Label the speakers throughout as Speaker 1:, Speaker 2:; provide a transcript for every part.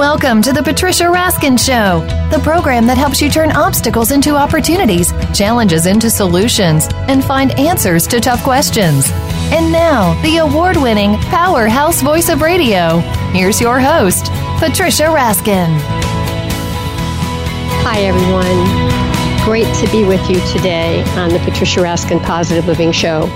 Speaker 1: Welcome to the Patricia Raskin Show, the program that helps you turn obstacles into opportunities, challenges into solutions, and find answers to tough questions. And now, the award winning powerhouse voice of radio. Here's your host, Patricia Raskin.
Speaker 2: Hi, everyone. Great to be with you today on the Patricia Raskin Positive Living Show.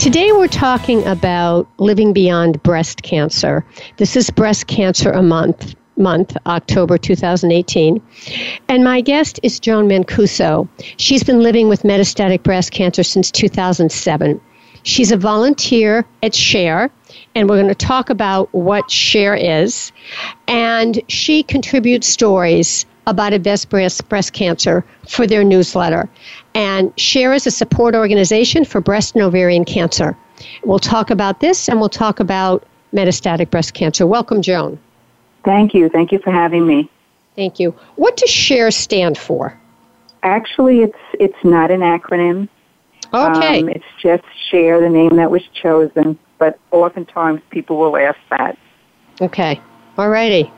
Speaker 2: Today, we're talking about living beyond breast cancer. This is Breast Cancer a Month month, October 2018. And my guest is Joan Mancuso. She's been living with metastatic breast cancer since 2007. She's a volunteer at SHARE, and we're going to talk about what SHARE is. And she contributes stories about advanced breast, breast cancer for their newsletter. And SHARE is a support organization for breast and ovarian cancer. We'll talk about this and we'll talk about metastatic breast cancer. Welcome, Joan.
Speaker 3: Thank you. Thank you for having me.
Speaker 2: Thank you. What does SHARE stand for?
Speaker 3: Actually, it's it's not an acronym.
Speaker 2: Okay.
Speaker 3: Um, it's just SHARE, the name that was chosen. But oftentimes people will ask that.
Speaker 2: Okay. All righty.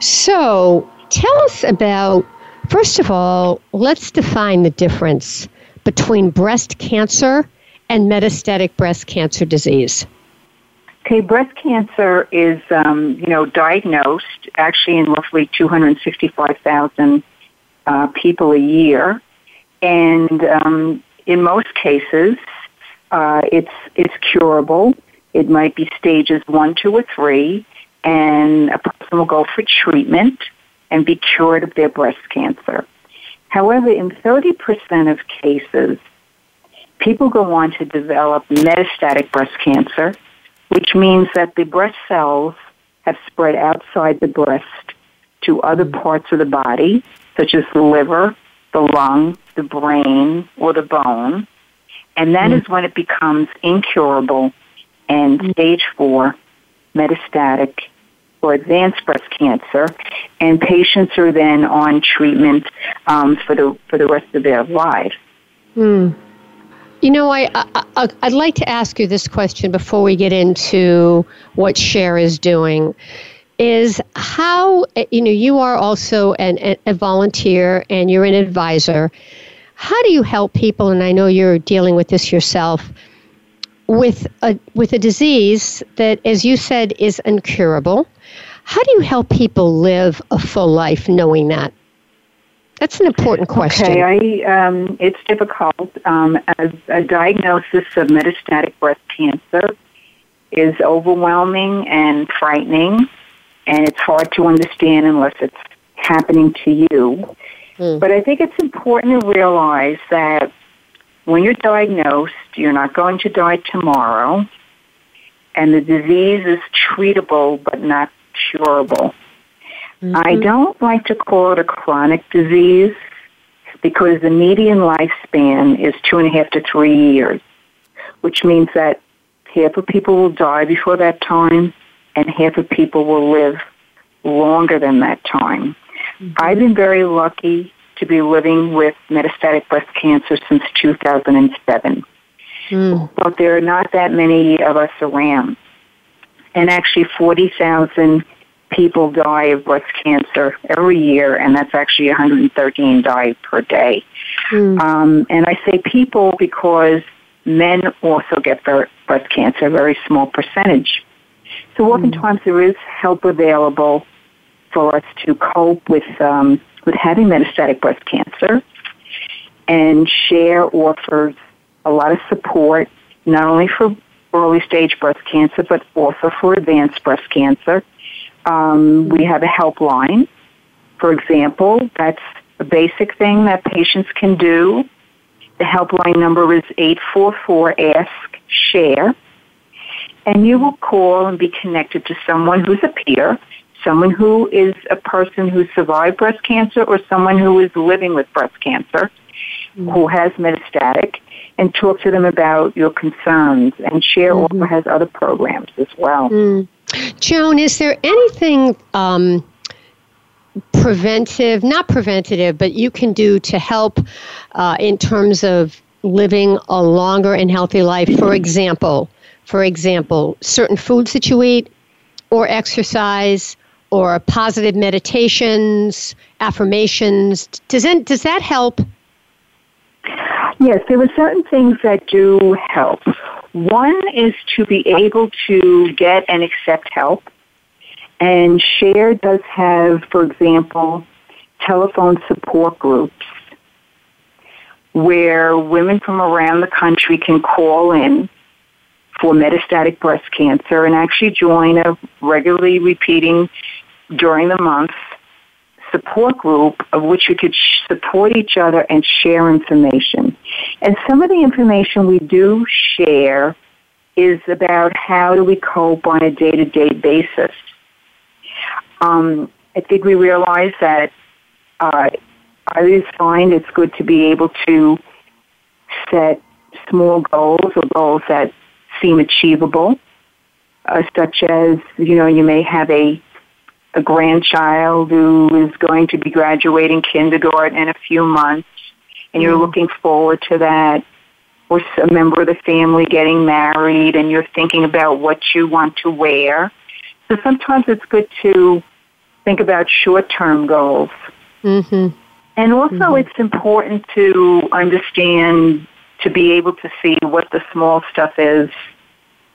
Speaker 2: So tell us about, first of all, let's define the difference between breast cancer and metastatic breast cancer disease.
Speaker 3: Okay, breast cancer is, um, you know, diagnosed actually in roughly 265,000 uh, people a year, and um, in most cases, uh, it's it's curable. It might be stages one, two, or three, and a person will go for treatment and be cured of their breast cancer. However, in 30% of cases, people go on to develop metastatic breast cancer which means that the breast cells have spread outside the breast to other mm. parts of the body, such as the liver, the lung, the brain, or the bone. And that mm. is when it becomes incurable and mm. stage four metastatic or advanced breast cancer, and patients are then on treatment um, for the for the rest of their lives.
Speaker 2: Mm. You know, I, I I'd like to ask you this question before we get into what Share is doing. Is how you know you are also an, a volunteer and you're an advisor. How do you help people? And I know you're dealing with this yourself with a with a disease that, as you said, is incurable. How do you help people live a full life knowing that? That's an important question.
Speaker 3: Okay, I, um, it's difficult. Um, as a diagnosis of metastatic breast cancer is overwhelming and frightening, and it's hard to understand unless it's happening to you. Mm. But I think it's important to realize that when you're diagnosed, you're not going to die tomorrow, and the disease is treatable but not curable. Mm-hmm. I don't like to call it a chronic disease because the median lifespan is two and a half to three years, which means that half of people will die before that time and half of people will live longer than that time. Mm-hmm. I've been very lucky to be living with metastatic breast cancer since 2007. Mm. But there are not that many of us around. And actually 40,000 people die of breast cancer every year, and that's actually 113 die per day. Mm. Um, and I say people because men also get breast cancer, a very small percentage. So hmm. oftentimes mm. there is help available for us to cope with um, with having metastatic breast cancer, and Share offers a lot of support not only for early stage breast cancer but also for advanced breast cancer um, we have a helpline, for example. That's a basic thing that patients can do. The helpline number is 844-ASK-SHARE. And you will call and be connected to someone who's a peer, someone who is a person who survived breast cancer or someone who is living with breast cancer mm-hmm. who has metastatic and talk to them about your concerns. And SHARE mm-hmm. also has other programs as well.
Speaker 2: Mm. Joan, is there anything um, preventive, not preventative, but you can do to help uh, in terms of living a longer and healthy life? For example, for example, certain foods that you eat, or exercise, or positive meditations, affirmations. Does it, does that help?
Speaker 3: Yes, there are certain things that do help. One is to be able to get and accept help. And SHARE does have, for example, telephone support groups where women from around the country can call in for metastatic breast cancer and actually join a regularly repeating during the month support group of which we could support each other and share information. And some of the information we do share is about how do we cope on a day-to-day basis. Um, I think we realize that uh, I always find it's good to be able to set small goals or goals that seem achievable, uh, such as, you know, you may have a, a grandchild who is going to be graduating kindergarten in a few months, and you're mm. looking forward to that, or a member of the family getting married, and you're thinking about what you want to wear. So sometimes it's good to think about short-term goals.
Speaker 2: Mm-hmm.
Speaker 3: And also, mm-hmm. it's important to understand to be able to see what the small stuff is,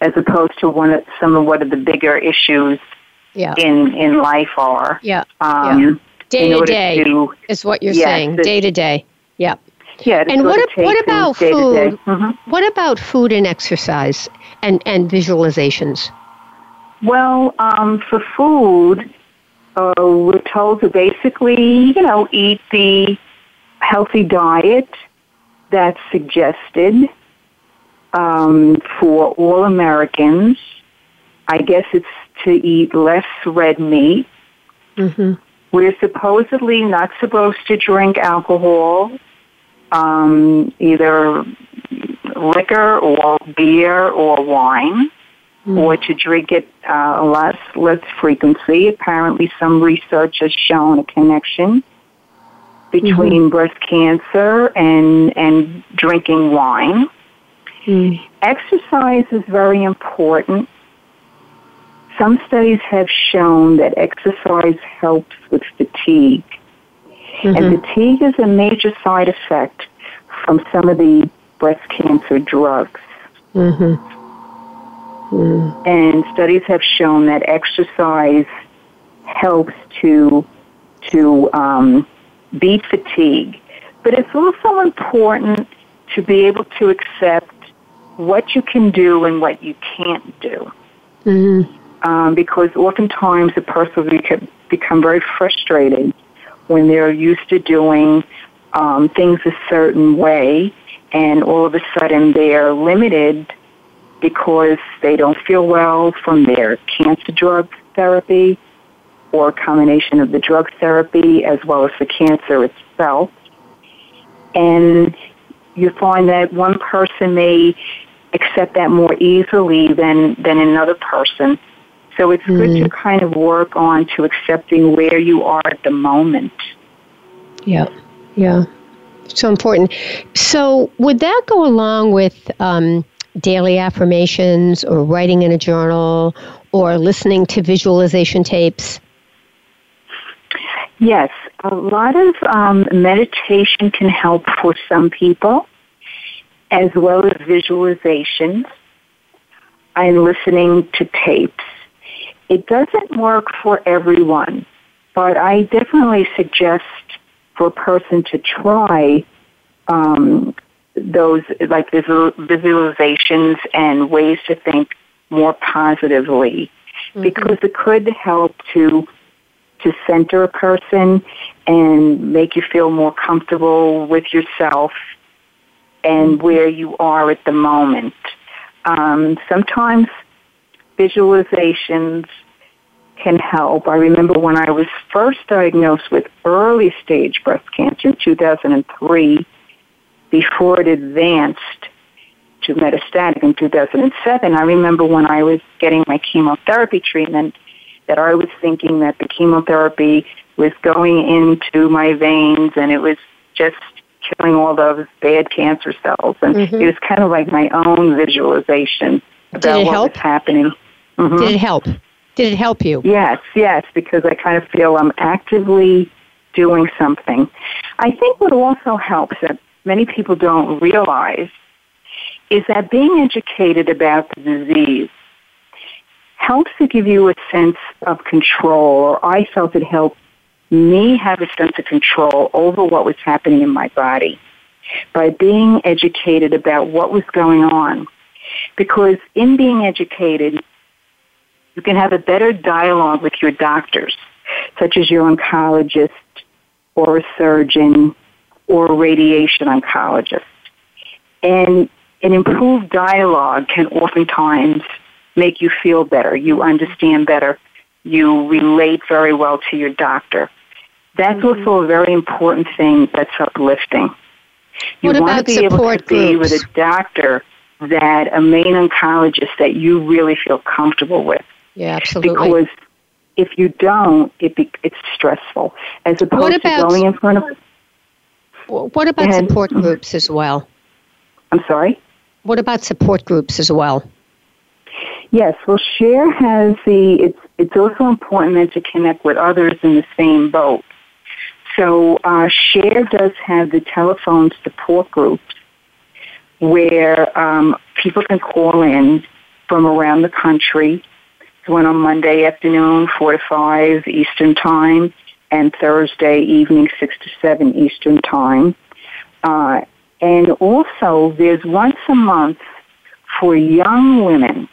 Speaker 3: as opposed to one of, some of what are the bigger issues
Speaker 2: yeah.
Speaker 3: in in life are.
Speaker 2: Yeah. Um, yeah. Day to day is what you're yes, saying. Day to day. Yeah.
Speaker 3: Yeah.
Speaker 2: And what what about food? Mm-hmm. What about food and exercise and and visualizations?
Speaker 3: Well, um, for food, uh, we're told to basically, you know, eat the healthy diet that's suggested um, for all Americans. I guess it's to eat less red meat.
Speaker 2: Mm-hmm.
Speaker 3: We're supposedly not supposed to drink alcohol, um, either liquor or beer or wine mm. or to drink it uh, less less frequency. Apparently, some research has shown a connection between mm-hmm. breast cancer and and drinking wine.
Speaker 2: Mm.
Speaker 3: Exercise is very important. Some studies have shown that exercise helps with fatigue. Mm-hmm. And fatigue is a major side effect from some of the breast cancer drugs.
Speaker 2: Mm-hmm.
Speaker 3: Mm. And studies have shown that exercise helps to to um, beat fatigue. But it's also important to be able to accept what you can do and what you can't do.
Speaker 2: Mm-hmm.
Speaker 3: Um, because oftentimes a person will become very frustrated when they're used to doing um, things a certain way, and all of a sudden they're limited because they don't feel well from their cancer drug therapy or a combination of the drug therapy as well as the cancer itself. And you find that one person may accept that more easily than, than another person. So it's mm-hmm. good to kind of work on to accepting where you are at the moment.
Speaker 2: Yeah, yeah. So important. So would that go along with um, daily affirmations or writing in a journal or listening to visualization tapes?
Speaker 3: Yes, a lot of um, meditation can help for some people, as well as visualizations and listening to tapes. It doesn't work for everyone, but I definitely suggest for a person to try um, those like visual, visualizations and ways to think more positively mm-hmm. because it could help to to center a person and make you feel more comfortable with yourself and mm-hmm. where you are at the moment. Um, sometimes visualizations can help. I remember when I was first diagnosed with early stage breast cancer in 2003, before it advanced to metastatic in 2007, I remember when I was getting my chemotherapy treatment that I was thinking that the chemotherapy was going into my veins and it was just killing all those bad cancer cells. And mm-hmm. it was kind of like my own visualization about what help? was happening.
Speaker 2: Mm-hmm. Did it help? Did it help you?
Speaker 3: Yes, yes, because I kind of feel I'm actively doing something. I think what also helps that many people don't realize is that being educated about the disease helps to give you a sense of control, or I felt it helped me have a sense of control over what was happening in my body by being educated about what was going on. Because in being educated, you can have a better dialogue with your doctors, such as your oncologist or a surgeon or a radiation oncologist. And an improved dialogue can oftentimes make you feel better. You understand better. You relate very well to your doctor. That's mm-hmm. also a very important thing that's uplifting. You
Speaker 2: what
Speaker 3: want to be able to be with a doctor that a main oncologist that you really feel comfortable with.
Speaker 2: Yeah, absolutely.
Speaker 3: Because if you don't, it be, it's stressful. As opposed about, to going in front of.
Speaker 2: What about support groups as well?
Speaker 3: I'm sorry.
Speaker 2: What about support groups as well?
Speaker 3: Yes, well, Share has the. It's it's also important then to connect with others in the same boat. So uh, Share does have the telephone support groups where um, people can call in from around the country. One on Monday afternoon, 4 to 5 Eastern Time, and Thursday evening, 6 to 7 Eastern Time. Uh, and also, there's once a month for young women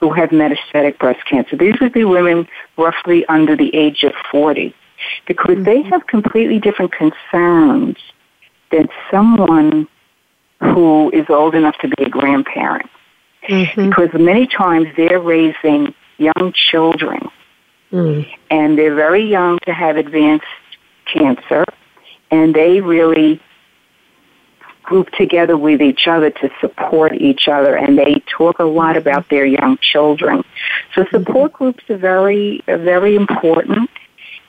Speaker 3: who have metastatic breast cancer. These would be women roughly under the age of 40 because mm-hmm. they have completely different concerns than someone who is old enough to be a grandparent. Mm-hmm. Because many times they're raising young children mm. and they're very young to have advanced cancer and they really group together with each other to support each other and they talk a lot about their young children. So support groups are very, are very important.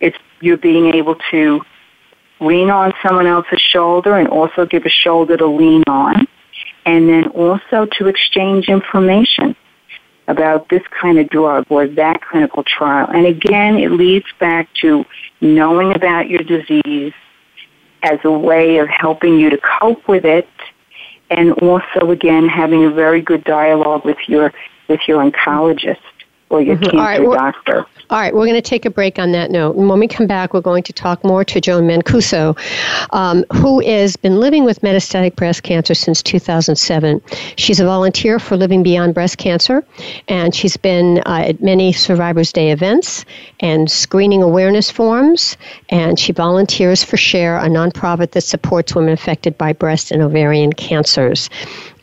Speaker 3: It's you're being able to lean on someone else's shoulder and also give a shoulder to lean on. And then also to exchange information about this kind of drug or that clinical trial. And again, it leads back to knowing about your disease as a way of helping you to cope with it and also again having a very good dialogue with your with your oncologist or your mm-hmm. cancer doctor.
Speaker 2: All right, we're going to take a break on that note. And when we come back, we're going to talk more to Joan Mancuso, um, who has been living with metastatic breast cancer since 2007. She's a volunteer for Living Beyond Breast Cancer, and she's been uh, at many Survivors Day events and screening awareness forums, and she volunteers for SHARE, a nonprofit that supports women affected by breast and ovarian cancers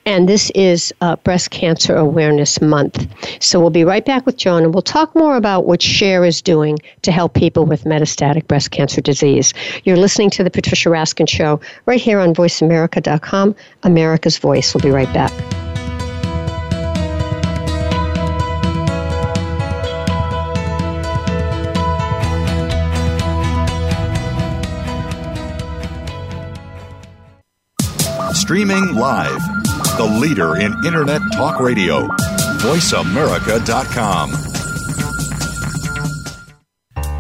Speaker 2: and this is uh, Breast Cancer Awareness Month. So we'll be right back with Joan, and we'll talk more about what SHARE is doing to help people with metastatic breast cancer disease. You're listening to The Patricia Raskin Show right here on VoiceAmerica.com, America's Voice. We'll be right back.
Speaker 4: Streaming live the leader in Internet talk radio. VoiceAmerica.com.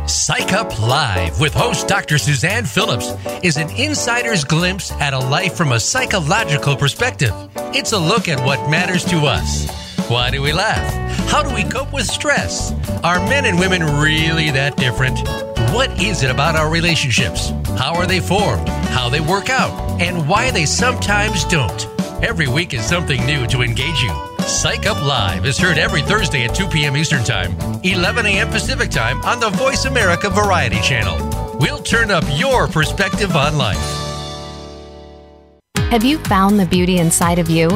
Speaker 5: Psych Up Live with host Dr. Suzanne Phillips is an insider's glimpse at a life from a psychological perspective. It's a look at what matters to us. Why do we laugh? How do we cope with stress? Are men and women really that different? What is it about our relationships? How are they formed? How they work out? And why they sometimes don't? Every week is something new to engage you. Psych Up Live is heard every Thursday at 2 p.m. Eastern Time, 11 a.m. Pacific Time on the Voice America Variety Channel. We'll turn up your perspective on life.
Speaker 1: Have you found the beauty inside of you?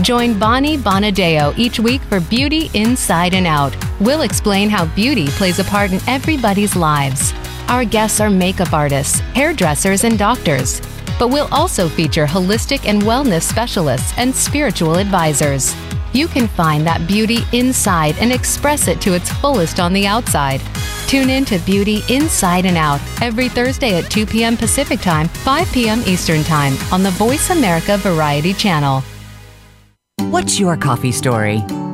Speaker 1: Join Bonnie Bonadeo each week for Beauty Inside and Out. We'll explain how beauty plays a part in everybody's lives. Our guests are makeup artists, hairdressers, and doctors but we'll also feature holistic and wellness specialists and spiritual advisors. You can find that beauty inside and express it to its fullest on the outside. Tune in to Beauty Inside and Out every Thursday at 2 p.m. Pacific Time, 5 p.m. Eastern Time on the Voice America Variety Channel.
Speaker 6: What's your coffee story?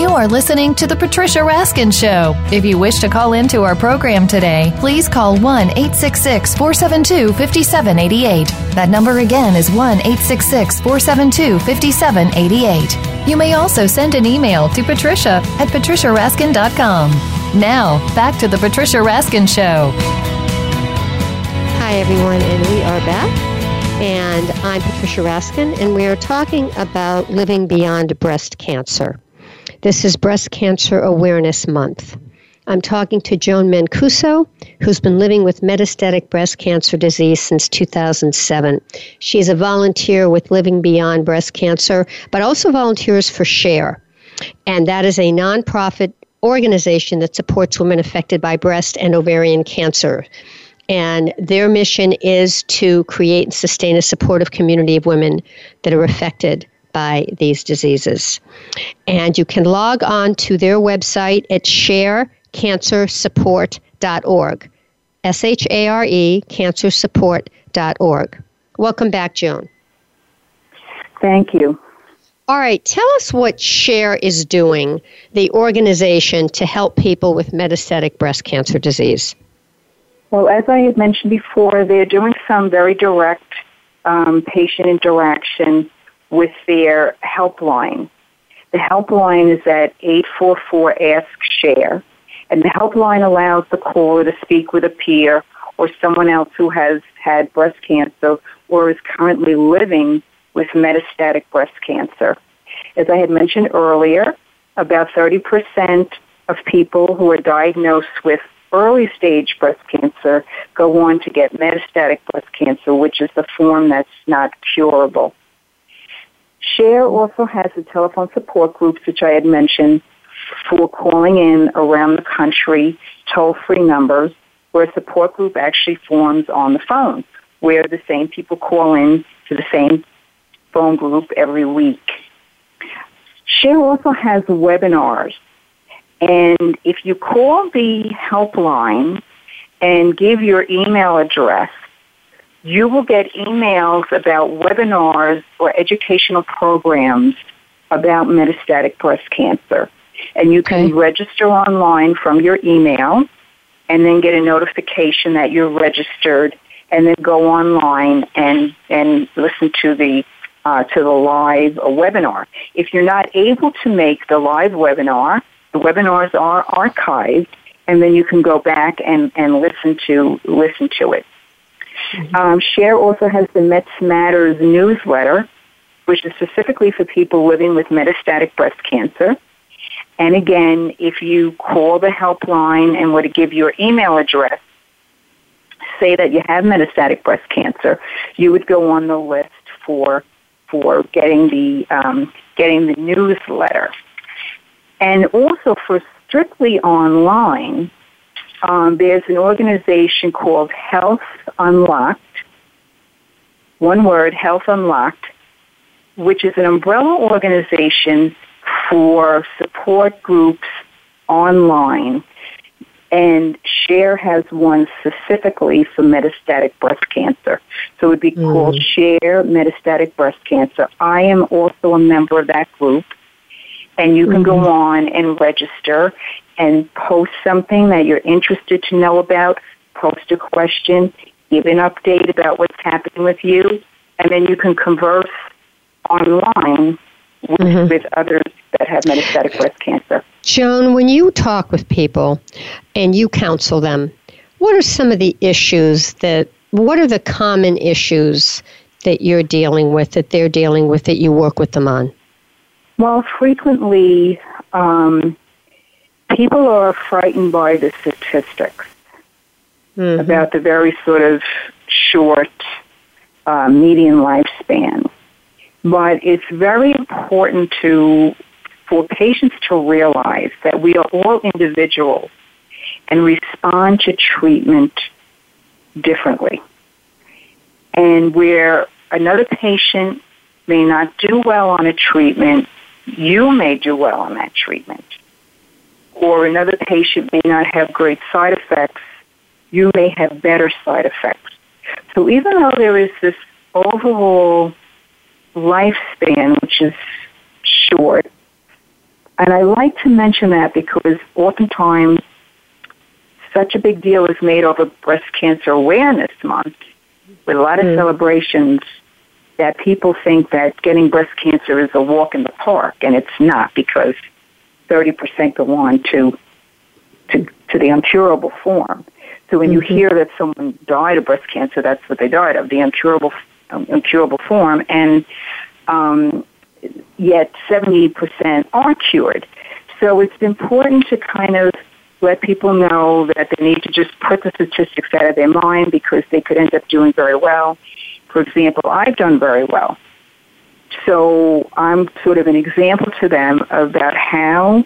Speaker 1: You are listening to The Patricia Raskin Show. If you wish to call into our program today, please call 1 866 472 5788. That number again is 1 866 472 5788. You may also send an email to patricia at patriciaraskin.com. Now, back to The Patricia Raskin Show.
Speaker 2: Hi, everyone, and we are back. And I'm Patricia Raskin, and we are talking about living beyond breast cancer. This is Breast Cancer Awareness Month. I'm talking to Joan Mancuso, who's been living with metastatic breast cancer disease since 2007. She's a volunteer with Living Beyond Breast Cancer, but also volunteers for SHARE. And that is a nonprofit organization that supports women affected by breast and ovarian cancer. And their mission is to create and sustain a supportive community of women that are affected by these diseases. And you can log on to their website at sharecancersupport.org. S H A R E, cancersupport.org. Welcome back, Joan.
Speaker 3: Thank you.
Speaker 2: All right, tell us what SHARE is doing, the organization to help people with metastatic breast cancer disease.
Speaker 3: Well, as I had mentioned before, they're doing some very direct um, patient interaction with their helpline. The helpline is at 844 Ask Share, and the helpline allows the caller to speak with a peer or someone else who has had breast cancer or is currently living with metastatic breast cancer. As I had mentioned earlier, about 30% of people who are diagnosed with early stage breast cancer go on to get metastatic breast cancer, which is the form that's not curable. Share also has the telephone support groups, which I had mentioned, for calling in around the country, toll free numbers, where a support group actually forms on the phone, where the same people call in to the same phone group every week. Share also has webinars. And if you call the helpline and give your email address, you will get emails about webinars or educational programs about metastatic breast cancer. And you can okay. register online from your email and then get a notification that you're registered and then go online and, and listen to the uh, to the live webinar. If you're not able to make the live webinar, the webinars are archived, and then you can go back and, and listen to listen to it. Mm-hmm. Um, Share also has the Mets Matters newsletter, which is specifically for people living with metastatic breast cancer. And again, if you call the helpline and were to give your email address, say that you have metastatic breast cancer, you would go on the list for for getting the um, getting the newsletter. And also for strictly online, um, there's an organization called Health Unlocked, one word, Health Unlocked, which is an umbrella organization for support groups online. And SHARE has one specifically for metastatic breast cancer. So it would be mm. called SHARE Metastatic Breast Cancer. I am also a member of that group. And you can mm-hmm. go on and register and post something that you're interested to know about, post a question, give an update about what's happening with you, and then you can converse online with, mm-hmm. with others that have metastatic breast cancer.
Speaker 2: Joan, when you talk with people and you counsel them, what are some of the issues that, what are the common issues that you're dealing with, that they're dealing with, that you work with them on?
Speaker 3: Well, frequently, um, people are frightened by the statistics
Speaker 2: Mhm.
Speaker 3: about the very sort of short uh, median lifespan. But it's very important to for patients to realize that we are all individuals and respond to treatment differently. And where another patient may not do well on a treatment, you may do well on that treatment. Or another patient may not have great side effects, you may have better side effects. So even though there is this overall lifespan, which is short, and I like to mention that because oftentimes such a big deal is made over Breast Cancer Awareness Month with a lot of
Speaker 2: Mm.
Speaker 3: celebrations that people think that getting breast cancer is a walk in the park, and it's not because 30% go on to, to, to the incurable form. So when you
Speaker 2: Mhm.
Speaker 3: hear that someone died of breast cancer, that's what they died of, the incurable, um, incurable form, and um, yet 70% are cured. So it's important to kind of let people know that they need to just put the statistics out of their mind because they could end up doing very well. For example, I've done very well. So I'm sort of an example to them about how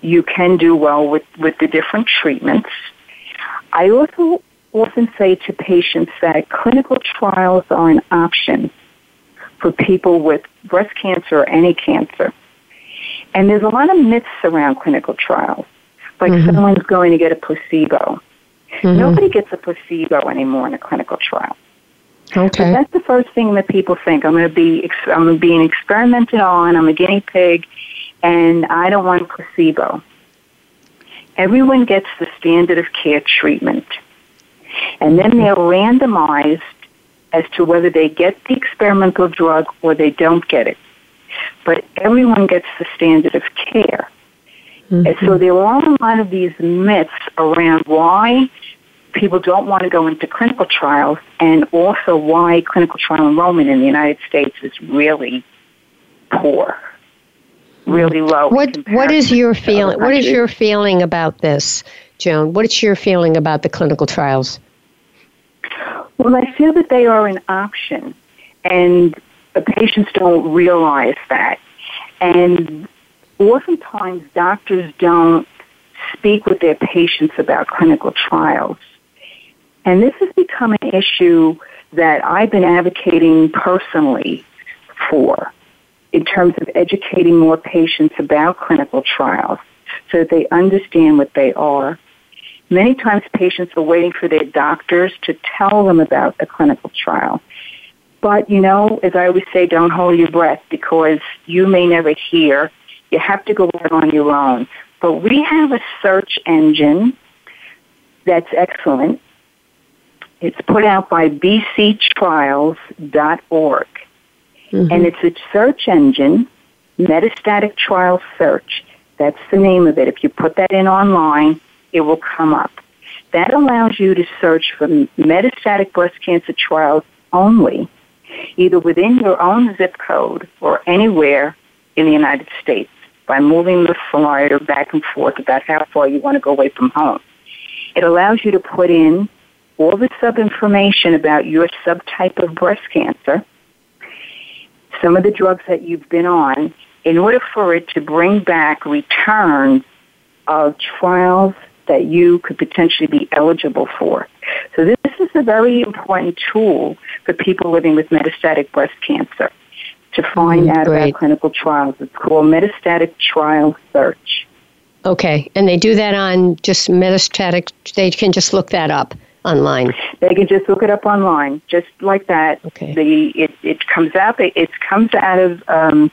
Speaker 3: you can do well with, with the different treatments. I also often say to patients that clinical trials are an option for people with breast cancer or any cancer. And there's a lot of myths around clinical trials, like
Speaker 2: Mhm.
Speaker 3: someone's going to get a placebo.
Speaker 2: Mhm.
Speaker 3: Nobody gets a placebo anymore in a clinical trial. But
Speaker 2: Okay.
Speaker 3: that's the first thing that people think. I'm going to be I'm being experimented on. I'm a guinea pig, and I don't want a placebo. Everyone gets the standard of care treatment, and then they're randomized as to whether they get the experimental drug or they don't get it. But everyone gets the standard of care. And so mm-hmm. there are a lot of these myths around why people don't want to go into clinical trials and also why clinical trial enrollment in the United States is really poor, really low.
Speaker 2: What What is your feeling? What is your feeling about this, Joan? What is your feeling about the clinical trials?
Speaker 3: Well, I feel that they are an option, and the patients don't realize that. And oftentimes, doctors don't speak with their patients about clinical trials. And this has become an issue that I've been advocating personally for in terms of educating more patients about clinical trials so that they understand what they are. Many times patients are waiting for their doctors to tell them about a clinical trial. But, you know, as I always say, don't hold your breath because you may never hear. You have to go out on your own. But we have a search engine that's excellent. It's put out by bctrials.org. Mm-hmm. And it's a search engine, metastatic trial search. That's the name of it. If you put that in online, it will come up. That allows you to search for metastatic breast cancer trials only, either within your own zip code or anywhere in the United States by moving the slider back and forth about how far you want to go away from home. It allows you to put in all the sub information about your subtype of breast cancer, some of the drugs that you've been on, in order for it to bring back returns of trials that you could potentially be eligible for. So this is a very important tool for people living with metastatic breast cancer to find
Speaker 2: Mm,
Speaker 3: out
Speaker 2: great.
Speaker 3: about clinical trials. It's called Metastatic Trial Search.
Speaker 2: Okay, and they do that on just metastatic. They can just look that up online.
Speaker 3: They can just look it up online, just like that.
Speaker 2: Okay.
Speaker 3: The it, it comes out. It comes out of um,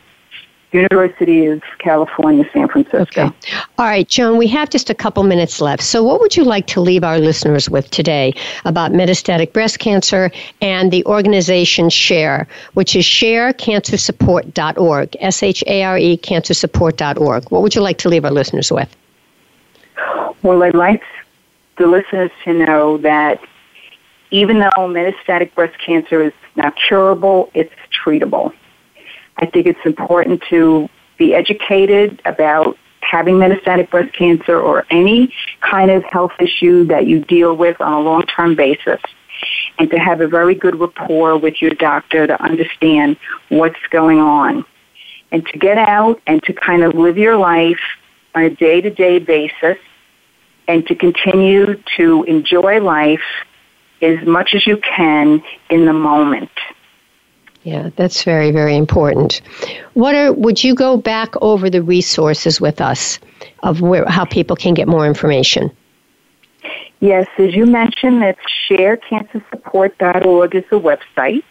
Speaker 3: University of California, San Francisco.
Speaker 2: Okay. All right, Joan, we have just a couple minutes left. So, what would you like to leave our listeners with today about metastatic breast cancer and the organization SHARE, which is sharecancersupport.org, S H A R E cancersupport.org? What would you like to leave our listeners with?
Speaker 3: Well, I'd like the listeners to know that even though metastatic breast cancer is not curable, it's treatable. I think it's important to be educated about having metastatic breast cancer or any kind of health issue that you deal with on a long-term basis and to have a very good rapport with your doctor to understand what's going on and to get out and to kind of live your life on a day-to-day basis and to continue to enjoy life as much as you can in the moment.
Speaker 2: Yeah, that's very, very important. What are would you go back over the resources with us of where how people can get more information?
Speaker 3: Yes, as you mentioned, it's sharecancersupport.org is the website.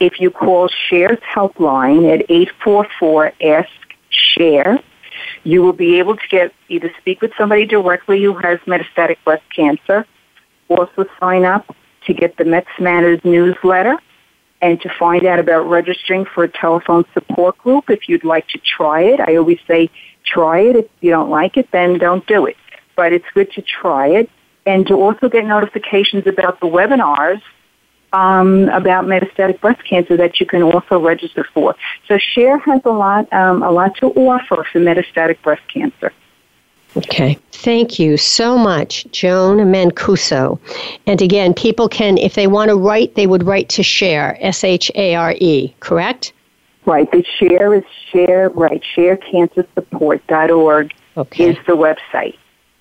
Speaker 3: If you call Share's helpline at 844 Ask Share, you will be able to get either speak with somebody directly who has metastatic breast cancer, also sign up to get the Mets Matters newsletter, and to find out about registering for a telephone support group if you'd like to try it. I always say try it. If you don't like it, then don't do it. But it's good to try it and to also get notifications about the webinars um, about metastatic breast cancer that you can also register for. So Share has a lot, um, a lot to offer for metastatic breast cancer.
Speaker 2: Okay. Thank you so much, Joan Mancuso. And again, people can, if they want to write, they would write to Share, S H A R E, correct?
Speaker 3: Right. The Share is Share, right. ShareCancerSupport.org okay. is the website.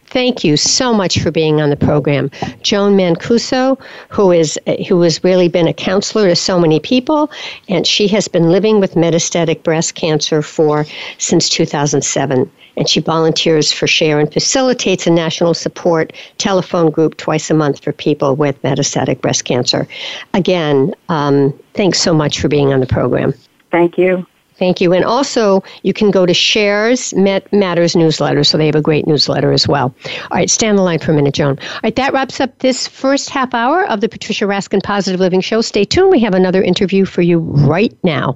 Speaker 2: Thank you so much for being on the program, Joan Mancuso, who is who has really been a counselor to so many people, and she has been living with metastatic breast cancer for since 2007. And she volunteers for Share and facilitates a national support telephone group twice a month for people with metastatic breast cancer. Again, um, thanks so much for being on the program.
Speaker 3: Thank you.
Speaker 2: Thank you. And also, you can go to Shares Matters newsletter, so they have a great newsletter as well. All right, stand the line for a minute, Joan. All right, that wraps up this first half hour of the Patricia Raskin Positive Living Show. Stay tuned. We have another interview for you right now.